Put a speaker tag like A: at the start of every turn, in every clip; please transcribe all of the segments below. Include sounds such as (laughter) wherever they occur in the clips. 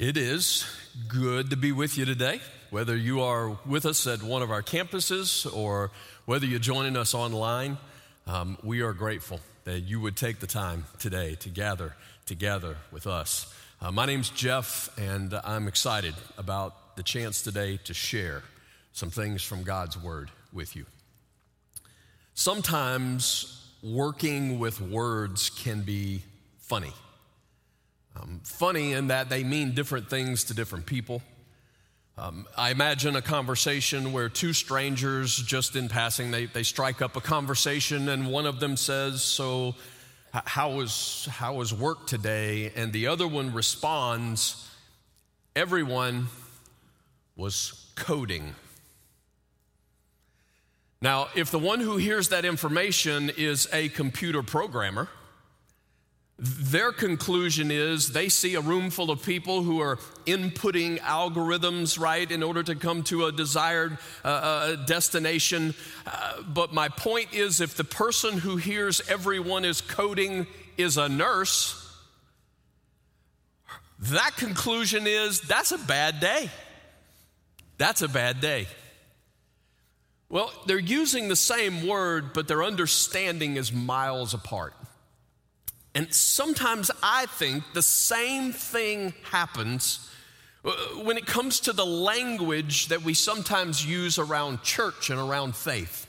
A: It is good to be with you today, whether you are with us at one of our campuses or whether you're joining us online. Um, we are grateful that you would take the time today to gather together with us. Uh, my name's Jeff, and I'm excited about the chance today to share some things from God's Word with you. Sometimes working with words can be funny. Um, funny in that they mean different things to different people. Um, I imagine a conversation where two strangers, just in passing, they, they strike up a conversation, and one of them says, So, how was, how was work today? And the other one responds, Everyone was coding. Now, if the one who hears that information is a computer programmer, their conclusion is they see a room full of people who are inputting algorithms, right, in order to come to a desired uh, uh, destination. Uh, but my point is if the person who hears everyone is coding is a nurse, that conclusion is that's a bad day. That's a bad day. Well, they're using the same word, but their understanding is miles apart. And sometimes I think the same thing happens uh, when it comes to the language that we sometimes use around church and around faith.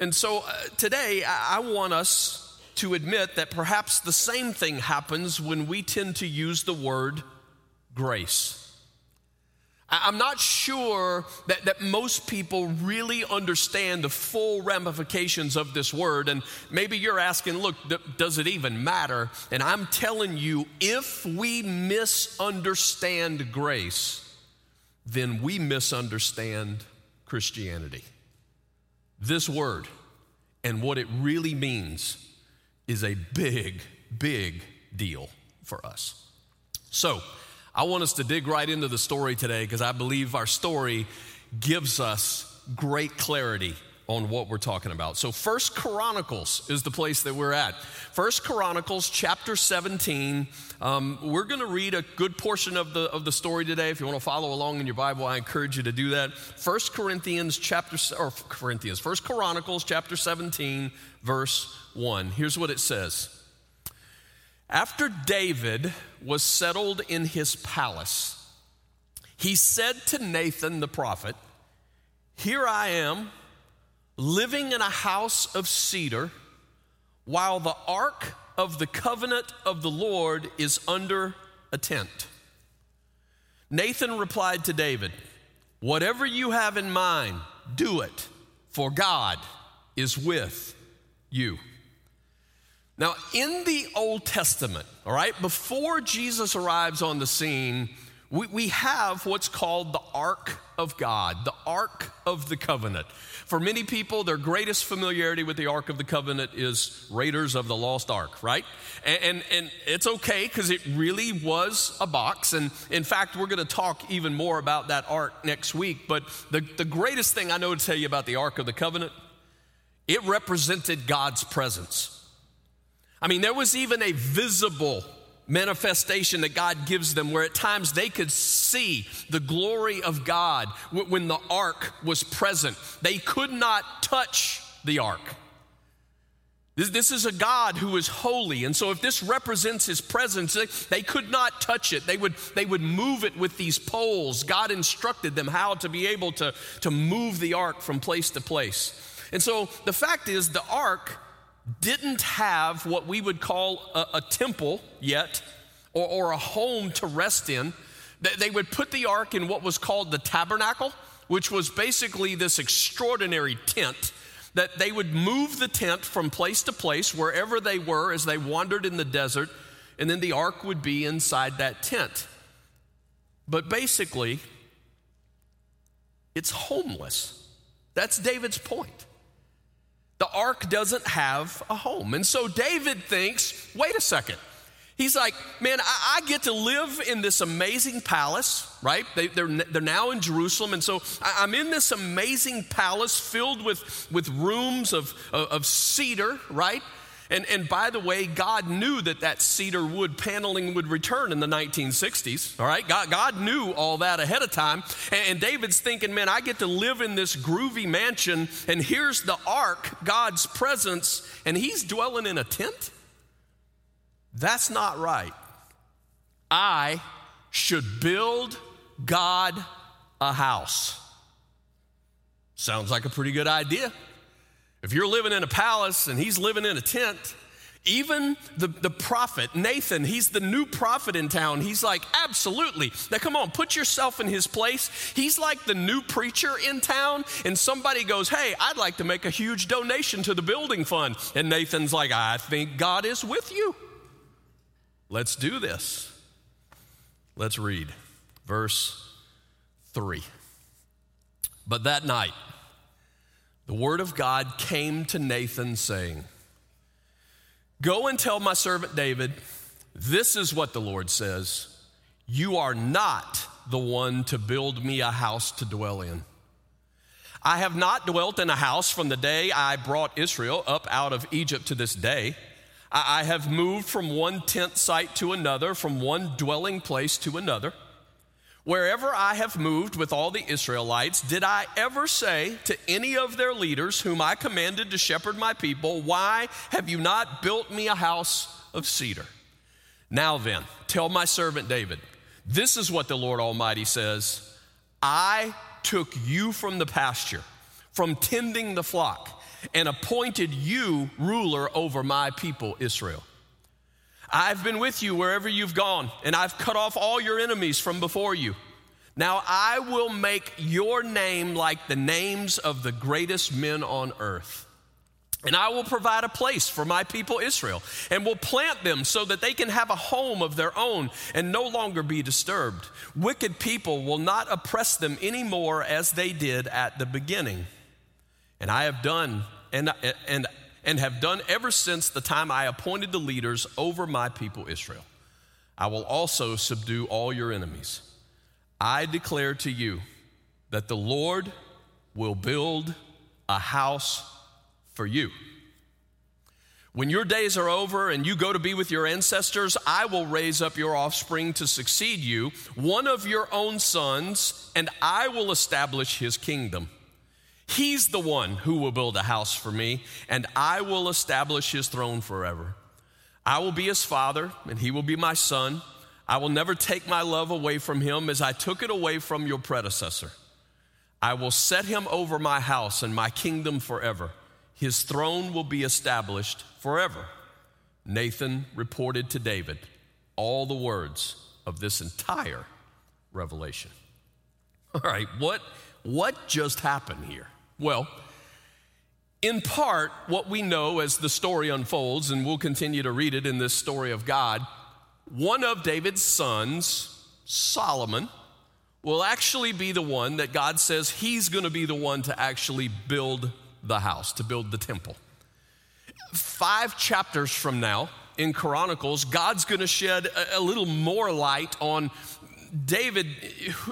A: And so uh, today, I want us to admit that perhaps the same thing happens when we tend to use the word grace. I'm not sure that, that most people really understand the full ramifications of this word. And maybe you're asking, look, does it even matter? And I'm telling you, if we misunderstand grace, then we misunderstand Christianity. This word and what it really means is a big, big deal for us. So, I want us to dig right into the story today because I believe our story gives us great clarity on what we're talking about. So First Chronicles is the place that we're at. First Chronicles chapter 17. Um, we're going to read a good portion of the of the story today. If you want to follow along in your Bible, I encourage you to do that. First Corinthians chapter or Corinthians, First Chronicles chapter 17 verse 1. Here's what it says. After David was settled in his palace, he said to Nathan the prophet, Here I am, living in a house of cedar, while the ark of the covenant of the Lord is under a tent. Nathan replied to David, Whatever you have in mind, do it, for God is with you. Now, in the Old Testament, all right, before Jesus arrives on the scene, we, we have what's called the Ark of God, the Ark of the Covenant. For many people, their greatest familiarity with the Ark of the Covenant is Raiders of the Lost Ark, right? And, and, and it's okay because it really was a box. And in fact, we're going to talk even more about that Ark next week. But the, the greatest thing I know to tell you about the Ark of the Covenant, it represented God's presence. I mean, there was even a visible manifestation that God gives them where at times they could see the glory of God when the ark was present. They could not touch the ark. This is a God who is holy. And so, if this represents his presence, they, could not touch it. They would, they would move it with these poles. God instructed them how to be able to, to move the ark from place to place. And so, the fact is, the ark didn't have what we would call a, a temple yet or, or, a home to rest in. They would put the ark in what was called the tabernacle, which was basically this extraordinary tent that they would move the tent from place to place wherever they were as they wandered in the desert, and then the ark would be inside that tent. But basically, it's homeless. That's David's point. The ark doesn't have a home. And so David thinks, wait a second. He's like, man, I, I get to live in this amazing palace, right? They, are they're, they're now in Jerusalem. And so I, am in this amazing palace filled with, with rooms of, of, of cedar, right? And, and by the way, God knew that that cedar wood paneling would return in the 1960s. All right, God, God knew all that ahead of time. And, and David's thinking, man, I get to live in this groovy mansion, and here's the ark, God's presence, and he's dwelling in a tent? That's not right. I should build God a house. Sounds like a pretty good idea. If you're living in a palace and he's living in a tent, even the, the prophet, Nathan, he's the new prophet in town. He's like, absolutely. Now, come on, put yourself in his place. He's like the new preacher in town, and somebody goes, Hey, I'd like to make a huge donation to the building fund. And Nathan's like, I think God is with you. Let's do this. Let's read verse 3. But that night, the word of God came to Nathan, saying, Go and tell my servant David, this is what the Lord says You are not the one to build me a house to dwell in. I have not dwelt in a house from the day I brought Israel up out of Egypt to this day. I have moved from one tent site to another, from one dwelling place to another. Wherever I have moved with all the Israelites, did I ever say to any of their leaders, whom I commanded to shepherd my people, Why have you not built me a house of cedar? Now then, tell my servant David, this is what the Lord Almighty says I took you from the pasture, from tending the flock, and appointed you ruler over my people Israel. I've been with you wherever you've gone, and I've cut off all your enemies from before you. Now I will make your name like the names of the greatest men on earth. And I will provide a place for my people Israel, and will plant them so that they can have a home of their own and no longer be disturbed. Wicked people will not oppress them anymore as they did at the beginning. And I have done, and, and and have done ever since the time I appointed the leaders over my people Israel. I will also subdue all your enemies. I declare to you that the Lord will build a house for you. When your days are over and you go to be with your ancestors, I will raise up your offspring to succeed you, one of your own sons, and I will establish his kingdom. He's the one who will build a house for me, and I will establish his throne forever. I will be his father, and he will be my son. I will never take my love away from him as I took it away from your predecessor. I will set him over my house and my kingdom forever. His throne will be established forever. Nathan reported to David all the words of this entire revelation. All right, what, what just happened here? Well, in part, what we know as the story unfolds, and we'll continue to read it in this story of God, one of David's sons, Solomon, will actually be the one that God says he's going to be the one to actually build the house, to build the temple. Five chapters from now in Chronicles, God's going to shed a, little more light on David,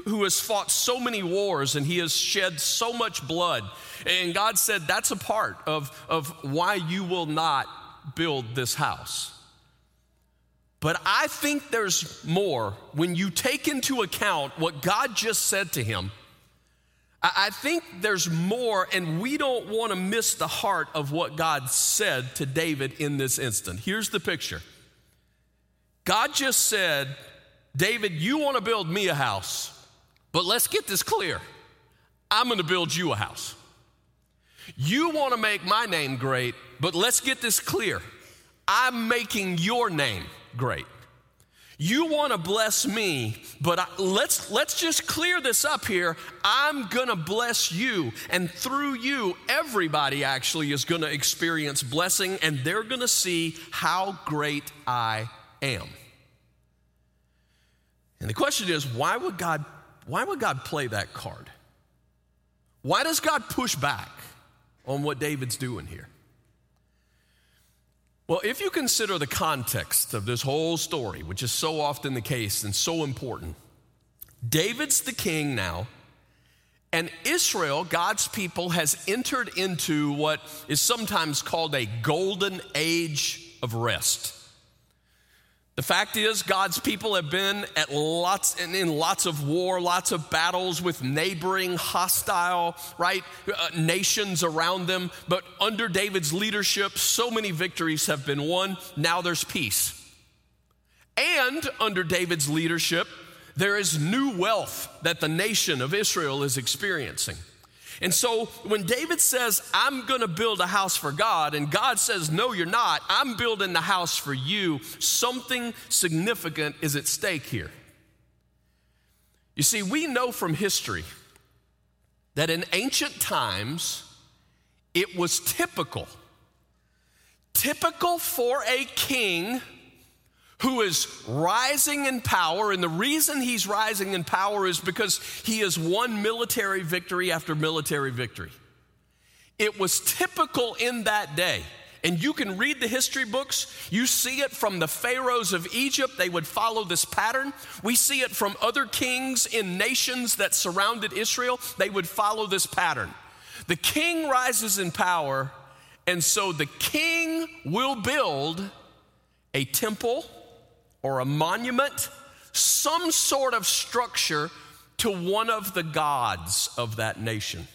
A: who has fought so many wars and he has shed so much blood. And God said, That's a part of, of why you will not build this house. But I think there's more when you take into account what God just said to him. I think there's more, and we don't want to miss the heart of what God said to David in this instant. Here's the picture God just said, David, you want to build me a house, but let's get this clear. I'm going to build you a house. You want to make my name great, but let's get this clear. I'm making your name great. You want to bless me, but I, let's let's just clear this up here. I'm going to bless you and through you everybody actually is going to experience blessing and they're going to see how great I am. And the question is, why would God, why would God play that card? Why does God push back on what David's doing here? Well, if you consider the context of this whole story, which is so often the case and so important, David's the king now, And Israel, God's people, has entered into what is sometimes called a golden age of rest. The fact is, God's people have been at lots and in lots of war, lots of battles with neighboring, hostile, right, uh, nations around them. But under David's leadership, so many victories have been won. Now there's peace. And under David's leadership, there is new wealth that the nation of Israel is experiencing. And so when David says, I'm going to build a house for God, and God says, No, you're not, I'm building the house for you, something significant is at stake here. You see, we know from history that in ancient times, it was typical, typical for a king who is rising in power. And the reason he's rising in power is because he has won military victory after military victory. It was typical in that day. And you can read the history books. You see it from the pharaohs of Egypt. They would follow this pattern. We see it from other kings in nations that surrounded Israel. They would follow this pattern. The king rises in power, and so the king will build a temple or a monument, some sort of structure to one of the gods of that nation.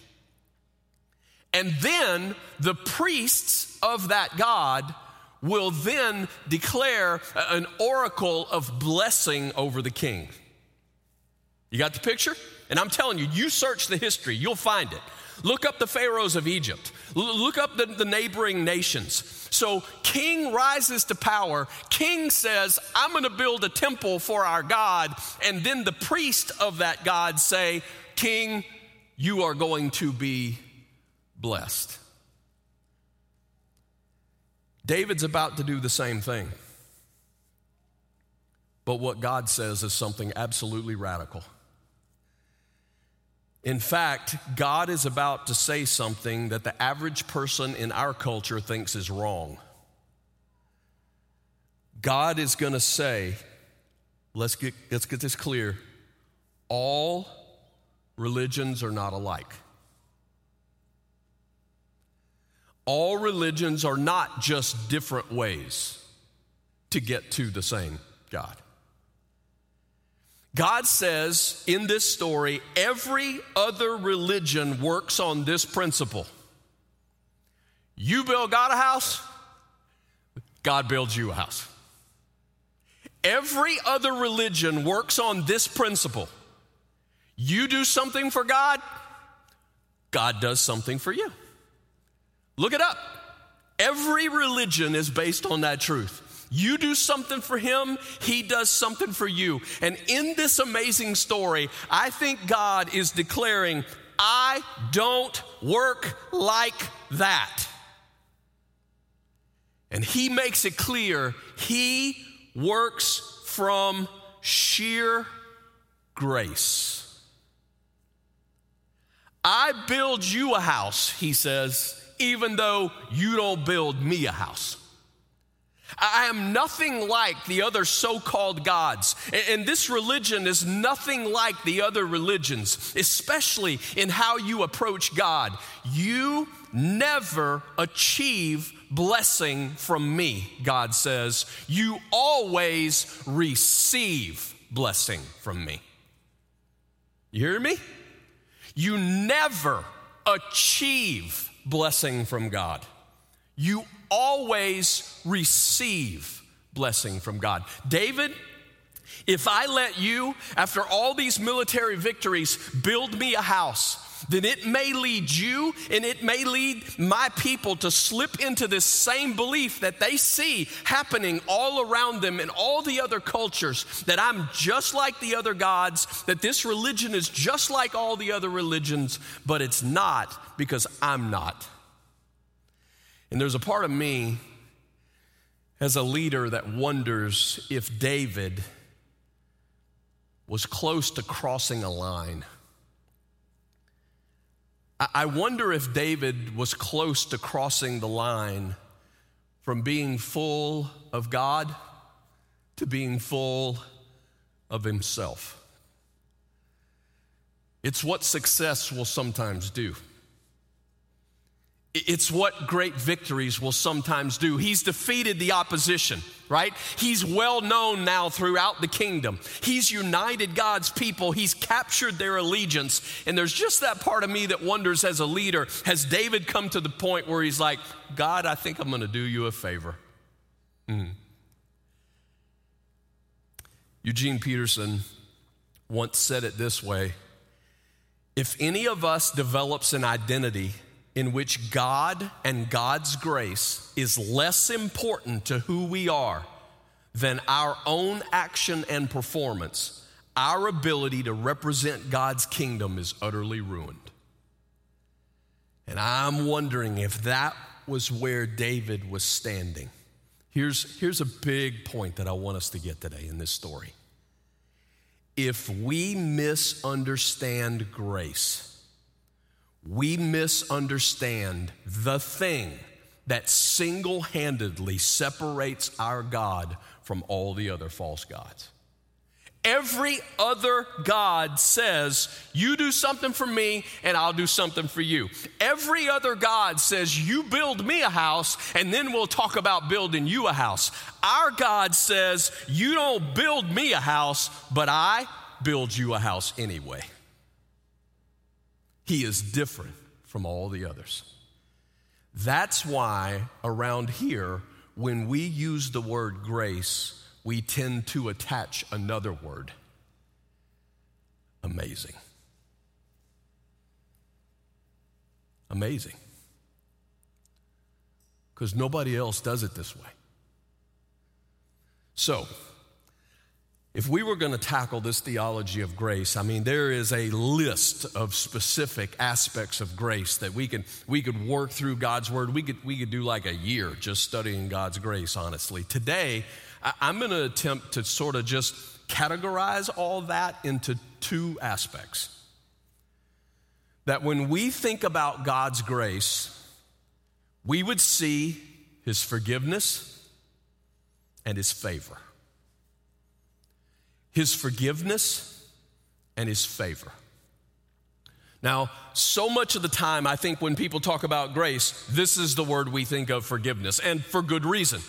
A: And then the priests of that God will then declare an oracle of blessing over the king. You got the picture? And I'm telling you, you search the history, you'll find it. Look up the pharaohs of Egypt, look up the, the neighboring nations. So, king rises to power. King says, I'm going to build a temple for our God. And then the priest of that God say, King, you are going to be blessed. David's about to do the same thing. But what God says is something absolutely radical. In fact, God is about to say something that the average person in our culture thinks is wrong. God is going to say, let's get, let's get this clear all religions are not alike. All religions are not just different ways to get to the same God. God says in this story, every other religion works on this principle. You build God a house, God builds you a house. Every other religion works on this principle. You do something for God, God does something for you. Look it up. Every religion is based on that truth. You do something for him, he does something for you. And in this amazing story, I think God is declaring, I don't work like that. And he makes it clear he works from sheer grace. I build you a house, he says, even though you don't build me a house. I am nothing like the other so called gods. And this religion is nothing like the other religions, especially in how you approach God. You never achieve blessing from me, God says. You always receive blessing from me. You hear me? You never achieve blessing from God. You always receive blessing from God. David, if I let you, after all these military victories, build me a house, then it may lead you and it may lead my people to slip into this same belief that they see happening all around them in all the other cultures that I'm just like the other gods, that this religion is just like all the other religions, but it's not because I'm not. And there's a part of me as a leader that wonders if David was close to crossing a line. I wonder if David was close to crossing the line from being full of God to being full of himself. It's what success will sometimes do. It's what great victories will sometimes do. He's defeated the opposition, right? He's well known now throughout the kingdom. He's united God's people. He's captured their allegiance. And there's just that part of me that wonders as a leader has David come to the point where he's like, God, I think I'm going to do you a favor? Mm. Eugene Peterson once said it this way If any of us develops an identity, in which God and God's grace is less important to who we are than our own action and performance, our ability to represent God's kingdom is utterly ruined. And I'm wondering if that was where David was standing. Here's, here's a big point that I want us to get today in this story. If we misunderstand grace, we misunderstand the thing that single handedly separates our God from all the other false gods. Every other God says, You do something for me, and I'll do something for you. Every other God says, You build me a house, and then we'll talk about building you a house. Our God says, You don't build me a house, but I build you a house anyway. He is different from all the others. That's why around here, when we use the word grace, we tend to attach another word amazing. Amazing. Because nobody else does it this way. So, if we were going to tackle this theology of grace, I mean, there is a list of specific aspects of grace that we could, we could work through God's Word. We could, we could do like a year just studying God's grace, honestly. Today, I, I'm going to attempt to sort of just categorize all that into two aspects. That when we think about God's grace, we would see His forgiveness and His favor his forgiveness, and his favor. Now, so much of the time, I think when people talk about grace, this is the word we think of forgiveness, and for good reason.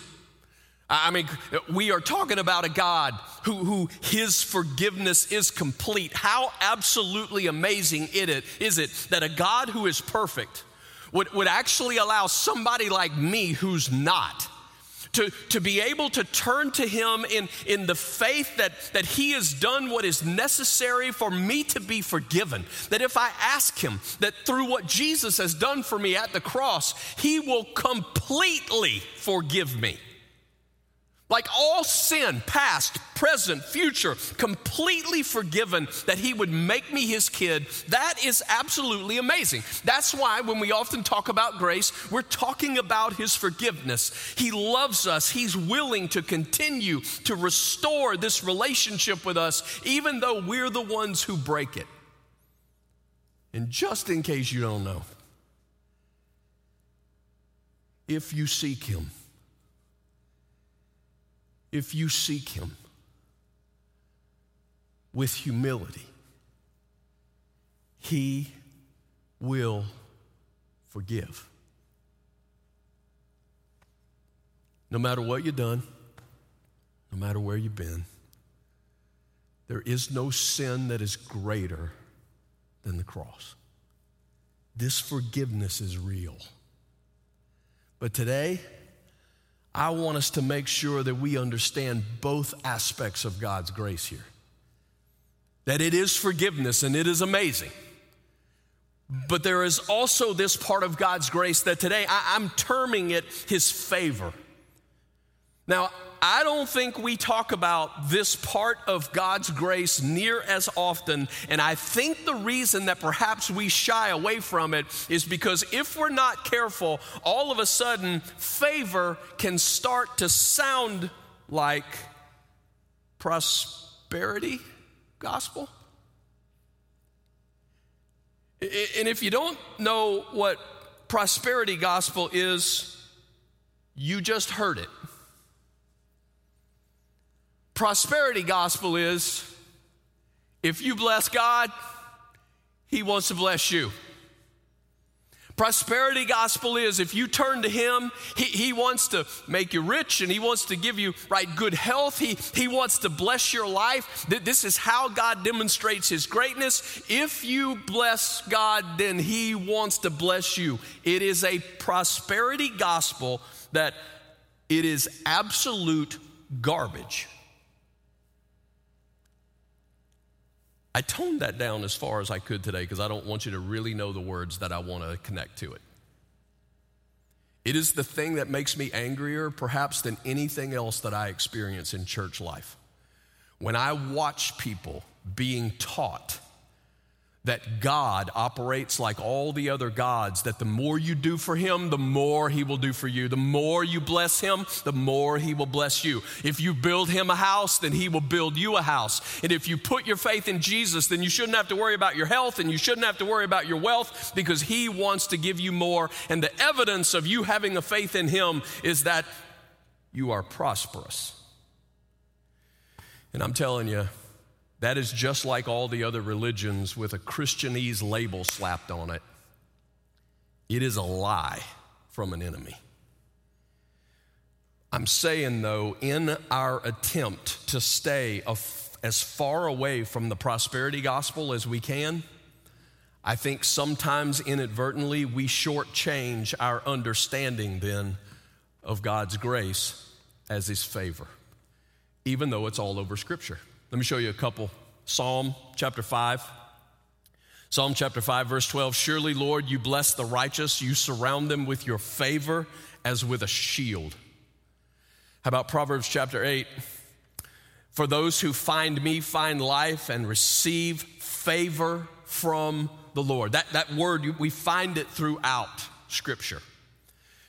A: I mean, we are talking about a God who, who his forgiveness is complete. How absolutely amazing it is it that a God who is perfect would, would actually allow somebody like me who's not to, to be able to turn to Him in, in the faith that, that He has done what is necessary for me to be forgiven. That if I ask Him that through what Jesus has done for me at the cross, He will completely forgive me. Like all sin, past, present, future, completely forgiven, that he would make me his kid, that is absolutely amazing. That's why when we often talk about grace, we're talking about his forgiveness. He loves us, he's willing to continue to restore this relationship with us, even though we're the ones who break it. And just in case you don't know, if you seek him, if you seek Him with humility, He will forgive. No matter what you've done, no matter where you've been, there is no sin that is greater than the cross. This forgiveness is real. But today, I want us to make sure that we understand both aspects of God's grace here. That it is forgiveness and it is amazing. But there is also this part of God's grace that today I, am terming it His favor. Now, I don't think we talk about this part of God's grace near as often. And I think the reason that perhaps we shy away from it is because if we're not careful, all of a sudden, favor can start to sound like prosperity gospel. And if you don't know what prosperity gospel is, you just heard it. Prosperity gospel is if you bless God, He wants to bless you. Prosperity gospel is if you turn to Him, He, he wants to make you rich and He wants to give you right good health. He, he wants to bless your life. This is how God demonstrates His greatness. If you bless God, then He wants to bless you. It is a prosperity gospel that it is absolute garbage. I toned that down as far as I could today because I don't want you to really know the words that I want to connect to it. It is the thing that makes me angrier, perhaps, than anything else that I experience in church life. When I watch people being taught that God operates like all the other gods, that the more you do for Him, the more He will do for you. The more you bless Him, the more He will bless you. If you build Him a house, then He will build you a house. And if you put your faith in Jesus, then you shouldn't have to worry about your health and you shouldn't have to worry about your wealth because He wants to give you more. And the evidence of you having a faith in Him is that you are prosperous. And I'm telling you, that is just like all the other religions with a Christianese label slapped on it. It is a lie from an enemy. I'm saying, though, in our attempt to stay as far away from the prosperity gospel as we can, I think sometimes inadvertently we shortchange our understanding then of God's grace as His favor, even though it's all over Scripture. Let me show you a couple. Psalm chapter 5. Psalm chapter 5, verse 12 Surely, Lord, you bless the righteous, you surround them with your favor as with a shield. How about Proverbs chapter 8? For those who find me find life and receive favor from the Lord. That, that word, we find it throughout Scripture.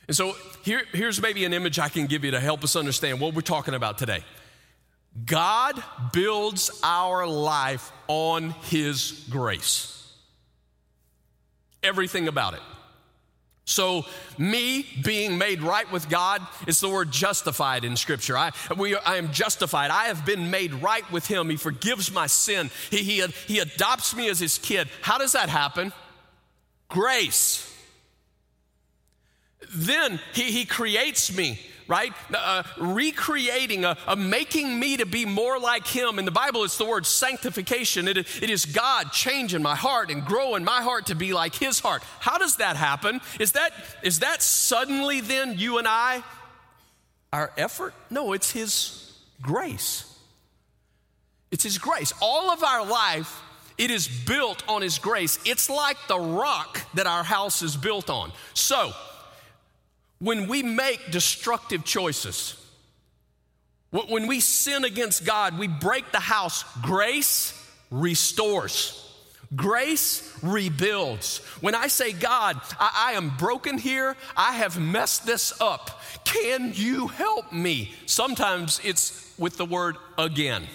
A: And so here, here's maybe an image I can give you to help us understand what we're talking about today. God builds our life on His grace. Everything about it. So, me being made right with God is the word justified in Scripture. I, we, I am justified. I have been made right with Him. He forgives my sin. He, he, he adopts me as His kid. How does that happen? Grace. Then He, he creates me right? Uh, recreating, a, a, making me to be more like Him. In the Bible, it's the word sanctification. It, it is God changing my heart and growing my heart to be like His heart. How does that happen? Is that, is that suddenly then you and I, our effort? No, it's His grace. It's His grace. All of our life, it is built on His grace. It's like the rock that our house is built on. So, when we make destructive choices, when we sin against God, we break the house, grace restores. Grace rebuilds. When I say, God, I, I, am broken here, I have messed this up. Can you help me? Sometimes it's with the word again.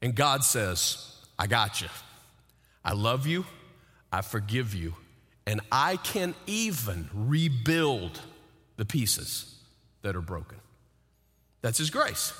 A: And God says, I got you. I love you. I forgive you and I can even rebuild the pieces that are broken. That's His grace.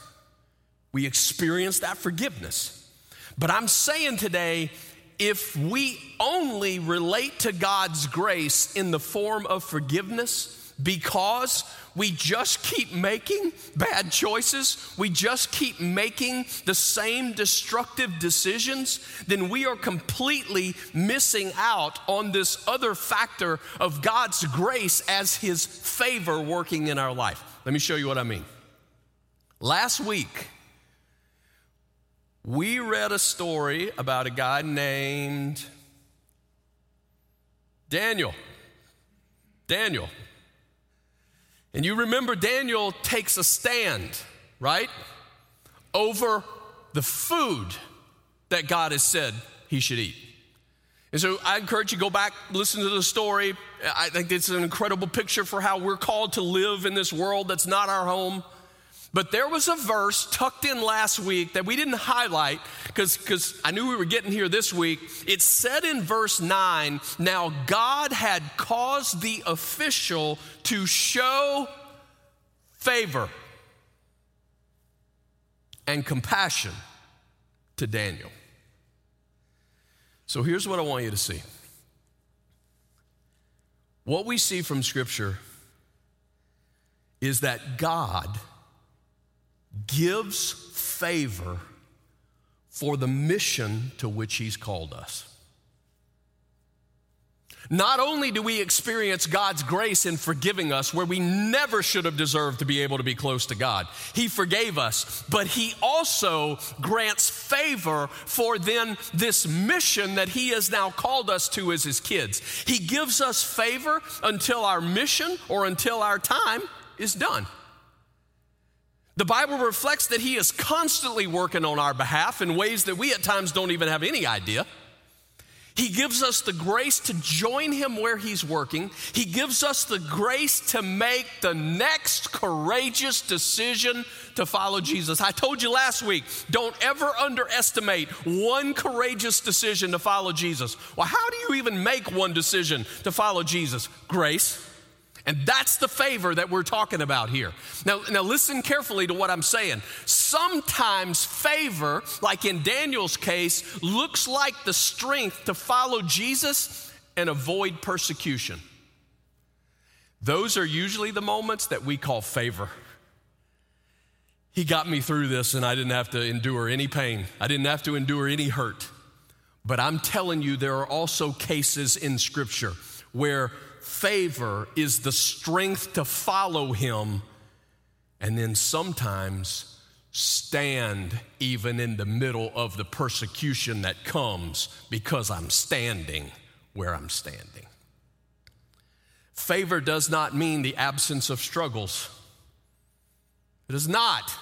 A: We experience that forgiveness. But I'm saying today, if we only relate to God's grace in the form of forgiveness because we just keep making bad choices, we just keep making the same destructive decisions, then we are completely missing out on this other factor of God's grace as His favor working in our life. Let me show you what I mean. Last week, we read a story about a guy named Daniel. Daniel. And you remember Daniel takes a stand, right? Over the food that God has said he should eat. And so I encourage you go back, listen to the story. I think it's an incredible picture for how we're called to live in this world that's not our home. But there was a verse tucked in last week that we didn't highlight because I knew we were getting here this week. It said in verse 9, Now God had caused the official to show favor and compassion to Daniel. So here's what I want you to see. What we see from Scripture is that God gives favor for the mission to which He's called us. Not only do we experience God's grace in forgiving us where we never should have deserved to be able to be close to God, He forgave us, but He also grants favor for then this mission that He has now called us to as His kids. He gives us favor until our mission or until our time is done. The Bible reflects that He is constantly working on our behalf in ways that we at times don't even have any idea. He gives us the grace to join him where he's working. He gives us the grace to make the next courageous decision to follow Jesus. I told you last week, don't ever underestimate one courageous decision to follow Jesus. Well, how do you even make one decision to follow Jesus? Grace. And that's the favor that we're talking about here. Now, now listen carefully to what I'm saying. Sometimes favor, like in Daniel's case, looks like the strength to follow Jesus and avoid persecution. Those are usually the moments that we call favor. He got me through this and I didn't have to endure any pain. I didn't have to endure any hurt. But I'm telling you, there are also cases in Scripture where favor is the strength to follow him and then sometimes stand even in the middle of the persecution that comes because I'm standing where I'm standing. Favor does not mean the absence of struggles. It does not.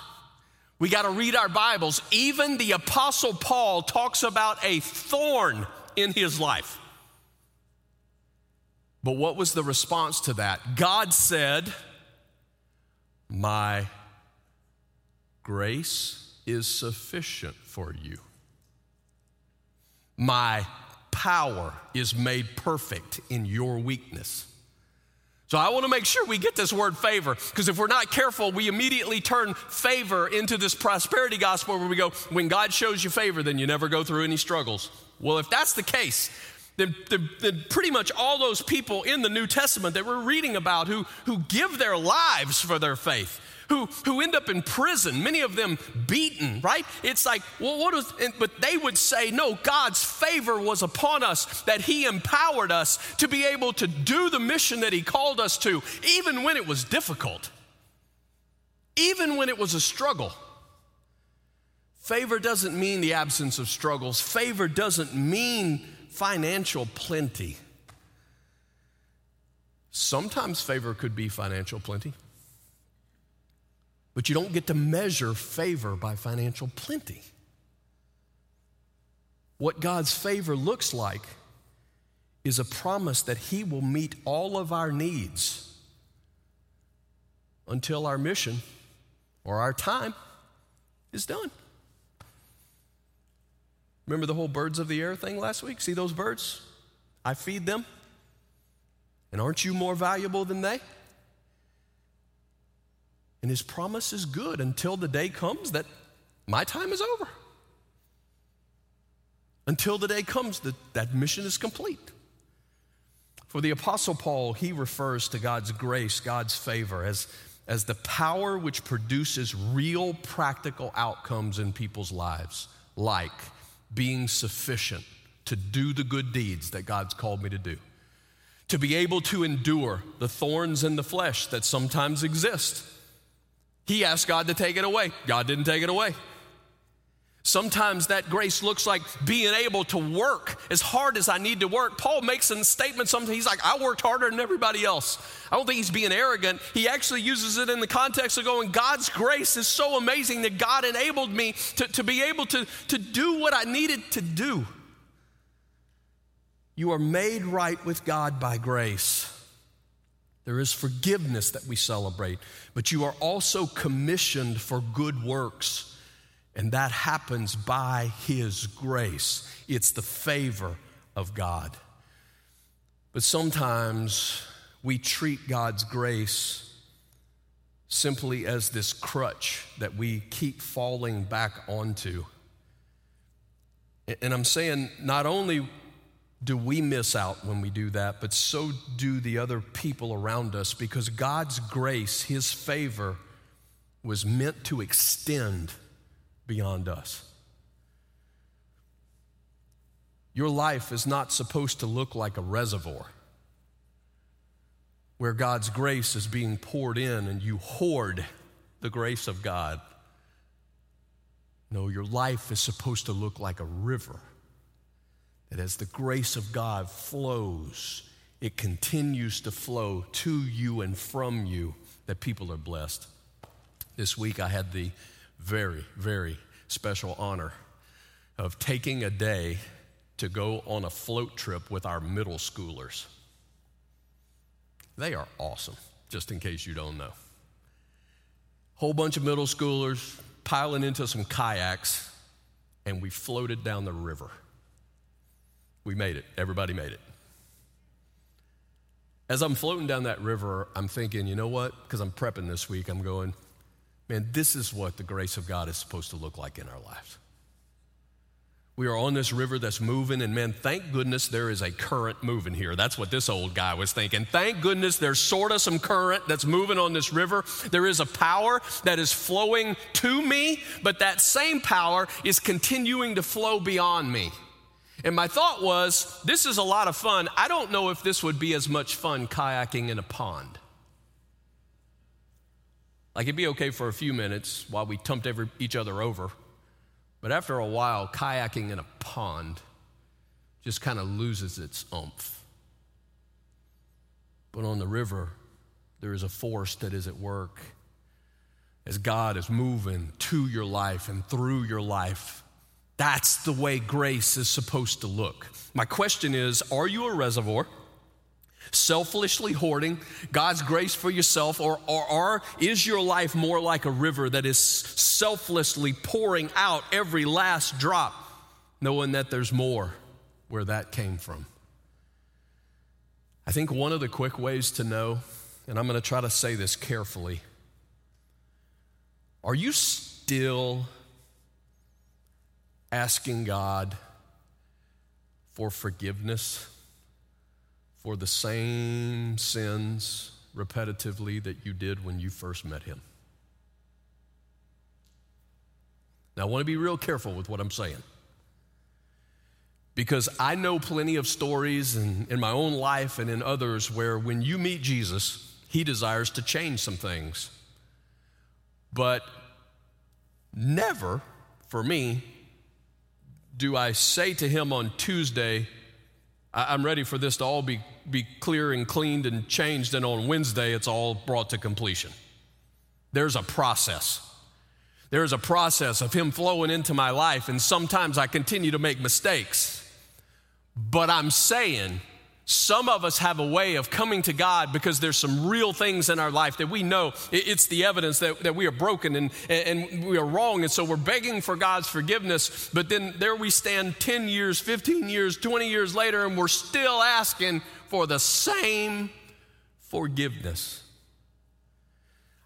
A: We got to read our Bibles. Even the Apostle Paul talks about a thorn in his life. But what was the response to that? God said, My grace is sufficient for you. My power is made perfect in your weakness. So I want to make sure we get this word favor because if we're not careful, we immediately turn favor into this prosperity gospel where we go, when God shows you favor, then you never go through any struggles. Well, if that's the case, then, then, pretty much all those people in the New Testament that we're reading about who, who give their lives for their faith, who, who end up in prison, many of them beaten, right? It's like, well, what was, but they would say, no, God's favor was upon us, that He empowered us to be able to do the mission that He called us to, even when it was difficult, even when it was a struggle. Favor doesn't mean the absence of struggles, favor doesn't mean financial plenty. Sometimes favor could be financial plenty, but you don't get to measure favor by financial plenty. What God's favor looks like is a promise that He will meet all of our needs until our mission or our time is done. Remember the whole birds of the air thing last week? See those birds? I feed them. And aren't you more valuable than they? And his promise is good until the day comes that my time is over. Until the day comes that that mission is complete. For the Apostle Paul, he refers to God's grace, God's favor, as, as the power which produces real practical outcomes in people's lives, like being sufficient to do the good deeds that God's called me to do, to be able to endure the thorns in the flesh that sometimes exist. He asked God to take it away, God didn't take it away. Sometimes that grace looks like being able to work as hard as I need to work. Paul makes a statement something. He's like, I worked harder than everybody else. I don't think he's being arrogant. He actually uses it in the context of going, God's grace is so amazing that God enabled me to, to be able to, to do what I needed to do. You are made right with God by grace. There is forgiveness that we celebrate, but you are also commissioned for good works. And that happens by His grace. It's the favor of God. But sometimes we treat God's grace simply as this crutch that we keep falling back onto. And I'm saying not only do we miss out when we do that, but so do the other people around us because God's grace, His favor, was meant to extend beyond us. Your life is not supposed to look like a reservoir where God's grace is being poured in and you hoard the grace of God. No, your life is supposed to look like a river that as the grace of God flows, it continues to flow to you and from you, that people are blessed. This week I had the very, very special honor of taking a day to go on a float trip with our middle schoolers. They are awesome, just in case you don't know. Whole bunch of middle schoolers piling into some kayaks, and we floated down the river. We made it. Everybody made it. As I'm floating down that river, I'm thinking, you know what? Because I'm prepping this week, I'm going, man, this is what the grace of God is supposed to look like in our lives. We are on this river that's moving, and man, thank goodness there is a current moving here. That's what this old guy was thinking. Thank goodness there's sort of some current that's moving on this river. There is a power that is flowing to me, but that same power is continuing to flow beyond me. And my thought was, this is a lot of fun. I don't know if this would be as much fun kayaking in a pond. Like it'd be okay for a few minutes while we tumped every, each other over. But after a while, kayaking in a pond just kind of loses its oomph. But on the river, there is a force that is at work as God is moving to your life and through your life. That's the way grace is supposed to look. My question is Are you a reservoir? Selfishly hoarding God's grace for yourself, or, or, or, is your life more like a river that is selflessly pouring out every last drop, knowing that there's more where that came from? I think one of the quick ways to know, and I'm going to try to say this carefully, are you still asking God for forgiveness? For the same sins repetitively that you did when you first met him. Now, I want to be real careful with what I'm saying. Because I know plenty of stories in, in my own life and in others where when you meet Jesus, he desires to change some things. But never, for me, do I say to him on Tuesday, I'm ready for this to all be be clear and cleaned and changed, and on Wednesday it's all brought to completion. There's a process. There's a process of Him flowing into my life, and sometimes I continue to make mistakes. But I'm saying, some of us have a way of coming to God because there's some real things in our life that we know it's the evidence that, that we are broken and, and we are wrong. And so we're begging for God's forgiveness. But then there we stand 10 years, 15 years, 20 years later, and we're still asking for the same forgiveness.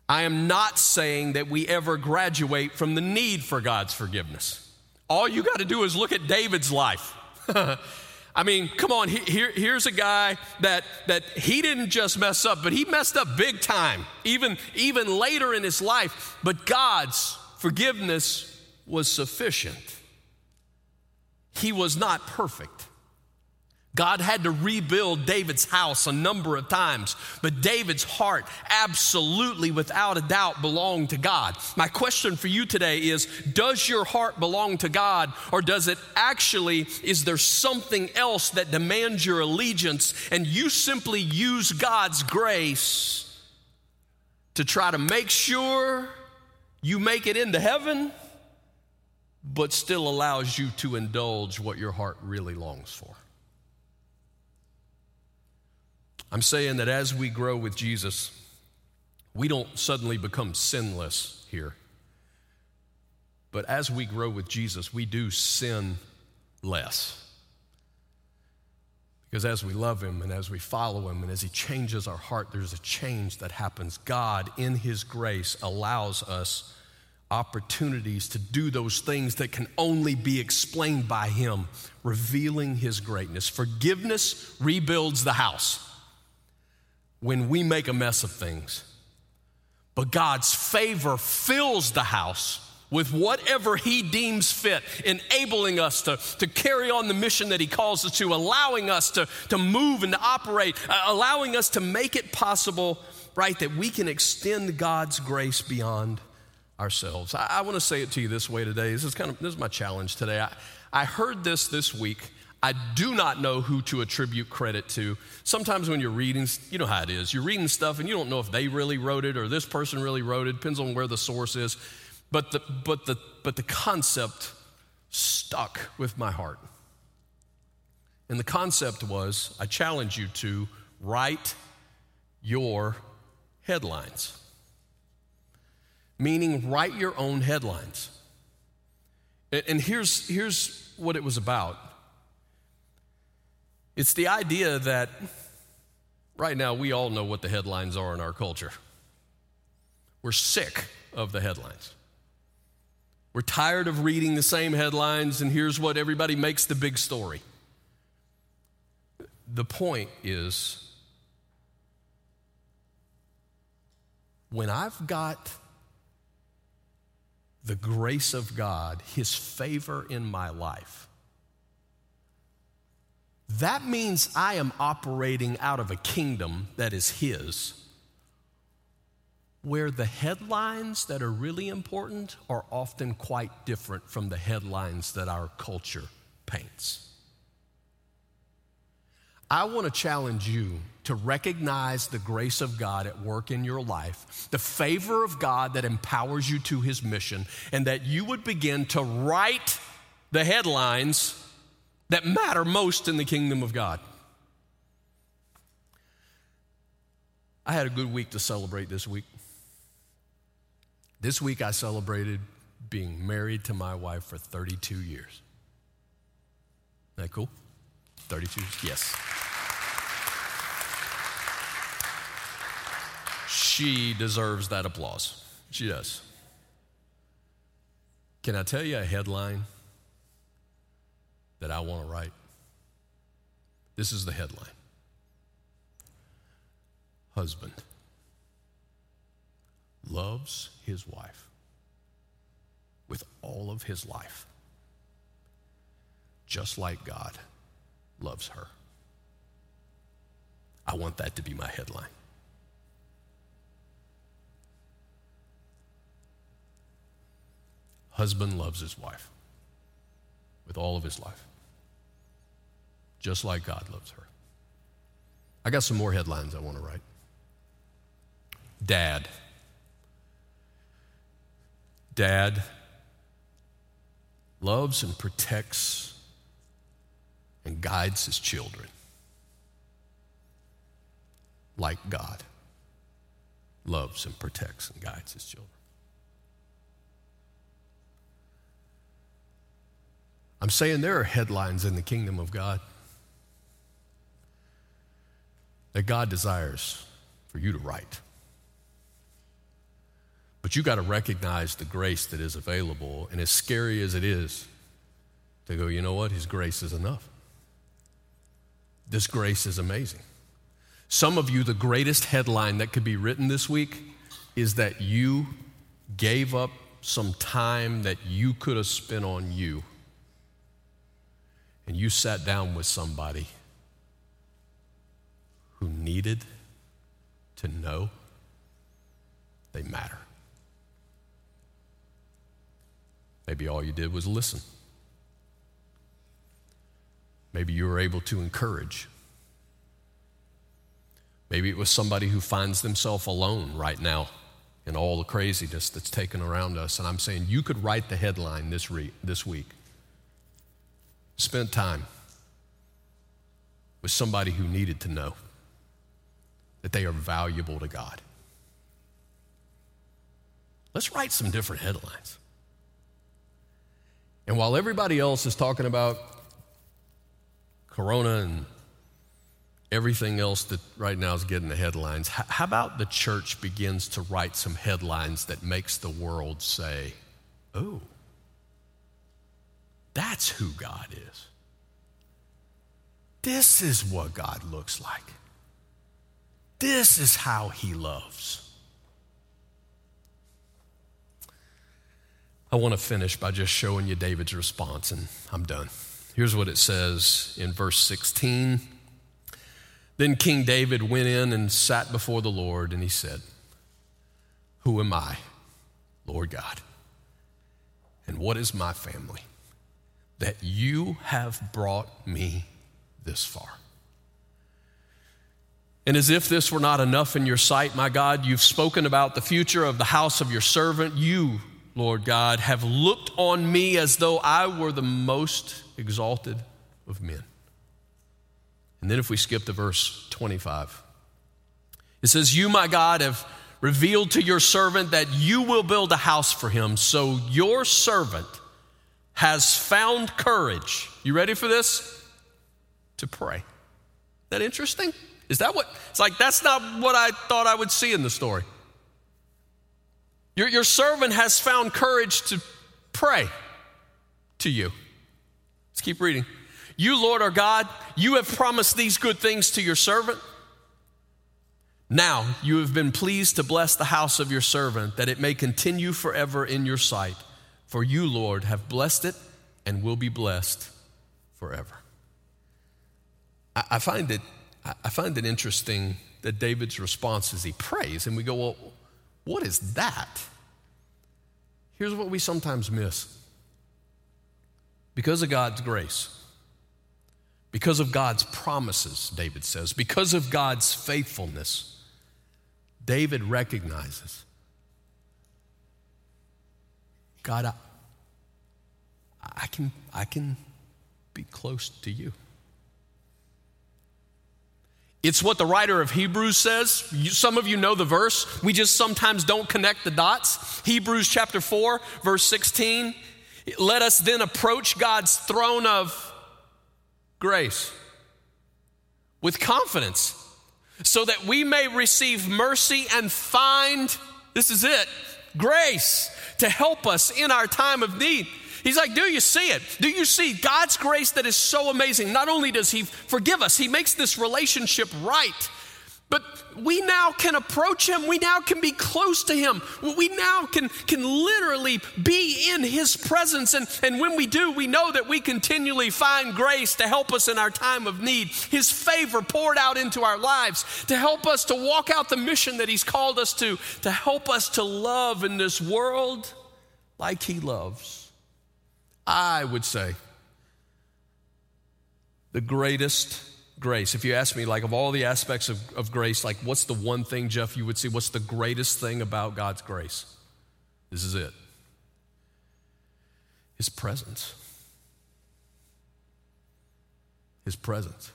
A: I am not saying that we ever graduate from the need for God's forgiveness. All you got to do is look at David's life. (laughs) I mean, come on, here, here's a guy that, that he didn't just mess up, but he messed up big time, even, even later in his life. But God's forgiveness was sufficient. He was not perfect. God had to rebuild David's house a number of times, but David's heart absolutely, without a doubt, belonged to God. My question for you today is Does your heart belong to God, or does it actually, is there something else that demands your allegiance, and you simply use God's grace to try to make sure you make it into heaven, but still allows you to indulge what your heart really longs for? I'm saying that as we grow with Jesus, we don't suddenly become sinless here. But as we grow with Jesus, we do sin less. Because as we love Him and as we follow Him and as He changes our heart, there's a change that happens. God, in His grace, allows us opportunities to do those things that can only be explained by Him, revealing His greatness. Forgiveness rebuilds the house when we make a mess of things. But God's favor fills the house with whatever He deems fit, enabling us to, to carry on the mission that He calls us to, allowing us to, to move and to operate, uh, allowing us to make it possible, right, that we can extend God's grace beyond ourselves. I, I want to say it to you this way today. This is kind of this is my challenge today. I, I heard this this week. I do not know who to attribute credit to. Sometimes when you're reading, you know how it is. You're reading stuff and you don't know if they really wrote it or this person really wrote it. Depends on where the source is. But the, but the, but the concept stuck with my heart. And the concept was I challenge you to write your headlines meaning write your own headlines. And here's, here's what it was about it's the idea that right now we all know what the headlines are in our culture. We're sick of the headlines. We're tired of reading the same headlines, and here's what everybody makes the big story. The point is when I've got the grace of God, His favor in my life, that means I am operating out of a kingdom that is His, where the headlines that are really important are often quite different from the headlines that our culture paints. I want to challenge you to recognize the grace of God at work in your life, the favor of God that empowers you to his mission, and that you would begin to write the headlines that matter most in the kingdom of God. I had a good week to celebrate this week. This week I celebrated being married to my wife for 32 years. Isn't that cool? 32? Yes. She deserves that applause. She does. Can I tell you a headline that I want to write? This is the headline Husband loves his wife with all of his life, just like God loves her. I want that to be my headline. Husband loves his wife with all of his life, just like God loves her. I got some more headlines I want to write. Dad. Dad loves and protects and guides his children like God loves and protects and guides his children. I'm saying there are headlines in the kingdom of God that God desires for you to write. But you got to recognize the grace that is available. And as scary as it is, to go, you know what? His grace is enough. This grace is amazing. Some of you, the greatest headline that could be written this week is that you gave up some time that you could have spent on you and you sat down with somebody who needed to know they matter. Maybe all you did was listen. Maybe you were able to encourage. Maybe it was somebody who finds themselves alone right now in all the craziness that's taken around us. And I'm saying you could write the headline this, re- this week spent time with somebody who needed to know that they are valuable to God. Let's write some different headlines. And while everybody else is talking about Corona and everything else that right now is getting the headlines, how about the church begins to write some headlines that makes the world say, oh, that's who God is. This is what God looks like. This is how he loves. I want to finish by just showing you David's response, and I'm done. Here's what it says in verse 16. Then King David went in and sat before the Lord, and he said, Who am I, Lord God? And what is my family that you have brought me this far? And as if this were not enough in your sight, my God, you've spoken about the future of the house of your servant. You, Lord God, have looked on me as though I were the most exalted of men. And then if we skip to verse 25, it says, You, my God, have revealed to your servant that you will build a house for him. So your servant has found courage. You ready for this? To pray. That interesting? Is that what? It's like, that's not what I thought I would see in the story. Your, your servant has found courage to pray to you. Let's keep reading. You, Lord our God, you have promised these good things to your servant. Now you have been pleased to bless the house of your servant, that it may continue forever in your sight. For you, Lord, have blessed it and will be blessed forever. I, I find it, I find it interesting that David's response is he prays, and we go, Well, what is that? Here's what we sometimes miss because of God's grace, because of God's promises, David says, because of God's faithfulness, David recognizes God, I, I, can, I can be close to you. It's what the writer of Hebrews says. Some of you know the verse. We just sometimes don't connect the dots. Hebrews chapter 4, verse 16. Let us then approach God's throne of grace with confidence so that we may receive mercy and find, this is it, grace to help us in our time of need. He's like, Do you see it? Do you see God's grace that is so amazing? Not only does He forgive us, He makes this relationship right. But we now can approach him. We now can be close to him. We now can, can literally be in his presence. And, and when we do, we know that we continually find grace to help us in our time of need. His favor poured out into our lives to help us to walk out the mission that he's called us to, to help us to love in this world like he loves. I would say the greatest grace. If you ask me, like, of all the aspects of, of grace, like, what's the one thing, Jeff, you would say, what's the greatest thing about God's grace? This is it His presence. His presence.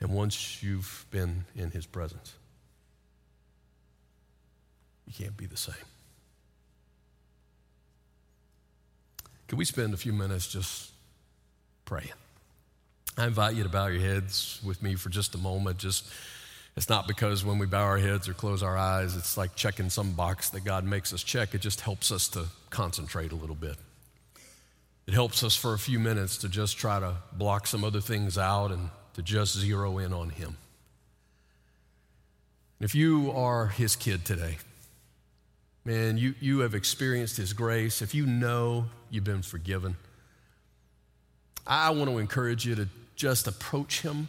A: And once you've been in His presence, you can't be the same. Can we spend a few minutes just praying? I invite you to bow your heads with me for just a moment. Just it's not because when we bow our heads or close our eyes, it's like checking some box that God makes us check. It just helps us to concentrate a little bit. It helps us for a few minutes to just try to block some other things out and to just zero in on Him. If you are His kid today, man, you, you have experienced His grace. If you know you've been forgiven, I want to encourage you to just approach him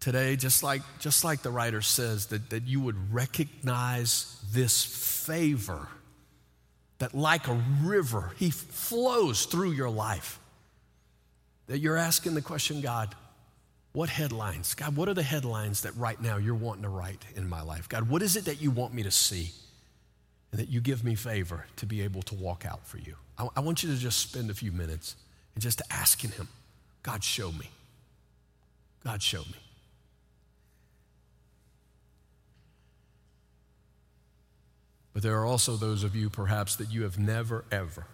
A: today, just like, just like the writer says, that, that you would recognize this favor that, like a river, he flows through your life. That you're asking the question, God, what headlines? God, what are the headlines that right now you're wanting to write in my life? God, what is it that you want me to see? And that you give me favor to be able to walk out for you. I, I want you to just spend a few minutes and just asking Him, God, show me. God, show me. But there are also those of you, perhaps, that you have never, ever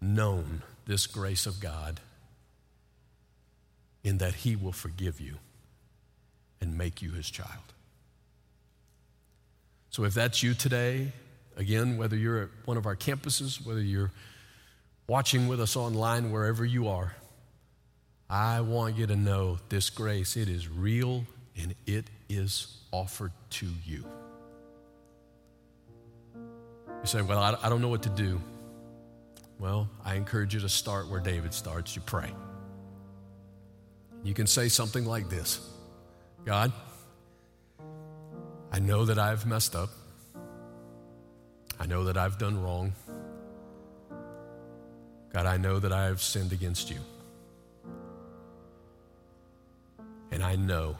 A: known this grace of God in that He will forgive you and make you His child. So if that's you today, again, whether you're at one of our campuses, whether you're watching with us online, wherever you are, I want you to know this grace, it is real and it is offered to you. You say, Well, I don't know what to do. Well, I encourage you to start where David starts. You pray. You can say something like this God, I know that I've messed up. I know that I've done wrong. God, I know that I have sinned against you. And I know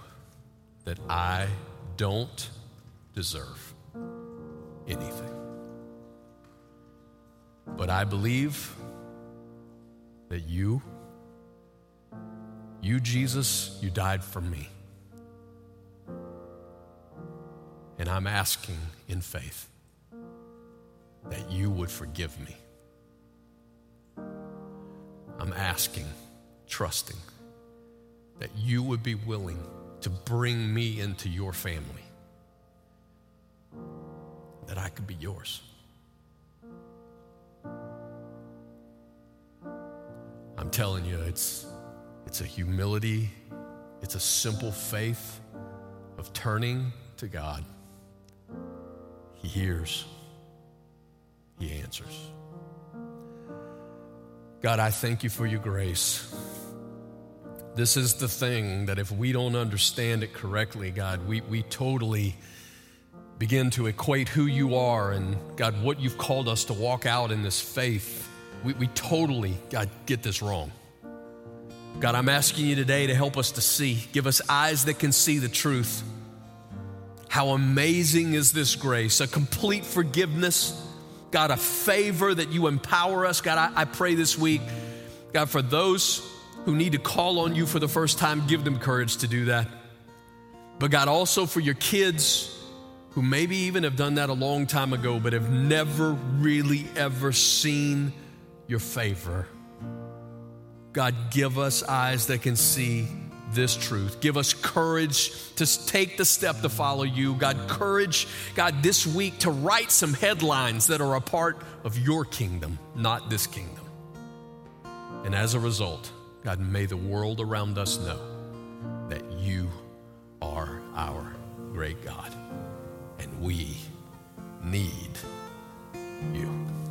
A: that I don't deserve anything. But I believe that you, you, Jesus, you died for me. And I'm asking in faith that you would forgive me. I'm asking, trusting that you would be willing to bring me into your family, that I could be yours. I'm telling you, it's, it's a humility, it's a simple faith of turning to God. He hears, He answers. God, I thank you for your grace. This is the thing that if we don't understand it correctly, God, we, we totally begin to equate who you are and, God, what you've called us to walk out in this faith. We, we totally, God, get this wrong. God, I'm asking you today to help us to see, give us eyes that can see the truth. How amazing is this grace, a complete forgiveness. God, a favor that you empower us. God, I, I pray this week, God, for those who need to call on you for the first time, give them courage to do that. But God, also for your kids who maybe even have done that a long time ago, but have never really ever seen your favor. God, give us eyes that can see this truth. Give us courage to take the step to follow you. God, courage, God, this week to write some headlines that are a part of your kingdom, not this kingdom. And as a result, God, may the world around us know that you are our great God and we need you.